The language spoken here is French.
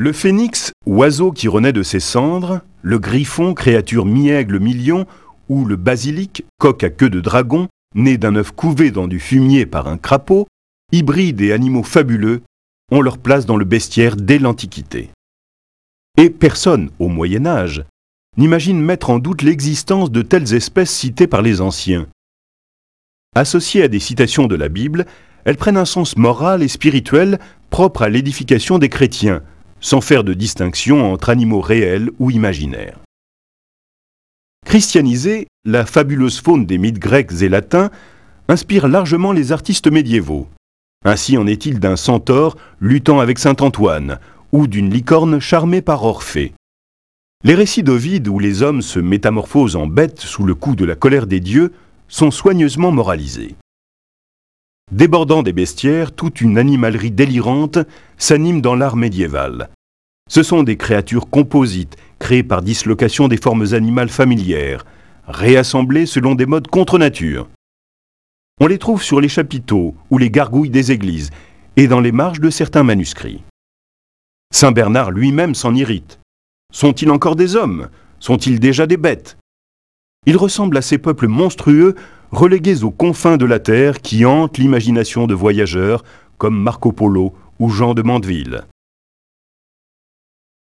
Le phénix, oiseau qui renaît de ses cendres, le griffon, créature mi-aigle mi-lion, ou le basilic, coq à queue de dragon, né d'un œuf couvé dans du fumier par un crapaud, hybrides et animaux fabuleux, ont leur place dans le bestiaire dès l'Antiquité. Et personne, au Moyen Âge, n'imagine mettre en doute l'existence de telles espèces citées par les anciens. Associées à des citations de la Bible, elles prennent un sens moral et spirituel propre à l'édification des chrétiens, sans faire de distinction entre animaux réels ou imaginaires. Christianisée, la fabuleuse faune des mythes grecs et latins inspire largement les artistes médiévaux. Ainsi en est-il d'un centaure luttant avec saint Antoine, ou d'une licorne charmée par Orphée. Les récits d'Ovide où les hommes se métamorphosent en bêtes sous le coup de la colère des dieux sont soigneusement moralisés. Débordant des bestiaires, toute une animalerie délirante s'anime dans l'art médiéval. Ce sont des créatures composites, créées par dislocation des formes animales familières, réassemblées selon des modes contre nature. On les trouve sur les chapiteaux ou les gargouilles des églises et dans les marges de certains manuscrits. Saint Bernard lui-même s'en irrite. Sont-ils encore des hommes? Sont-ils déjà des bêtes? Il ressemble à ces peuples monstrueux relégués aux confins de la terre qui hantent l'imagination de voyageurs comme Marco Polo ou Jean de Mandeville.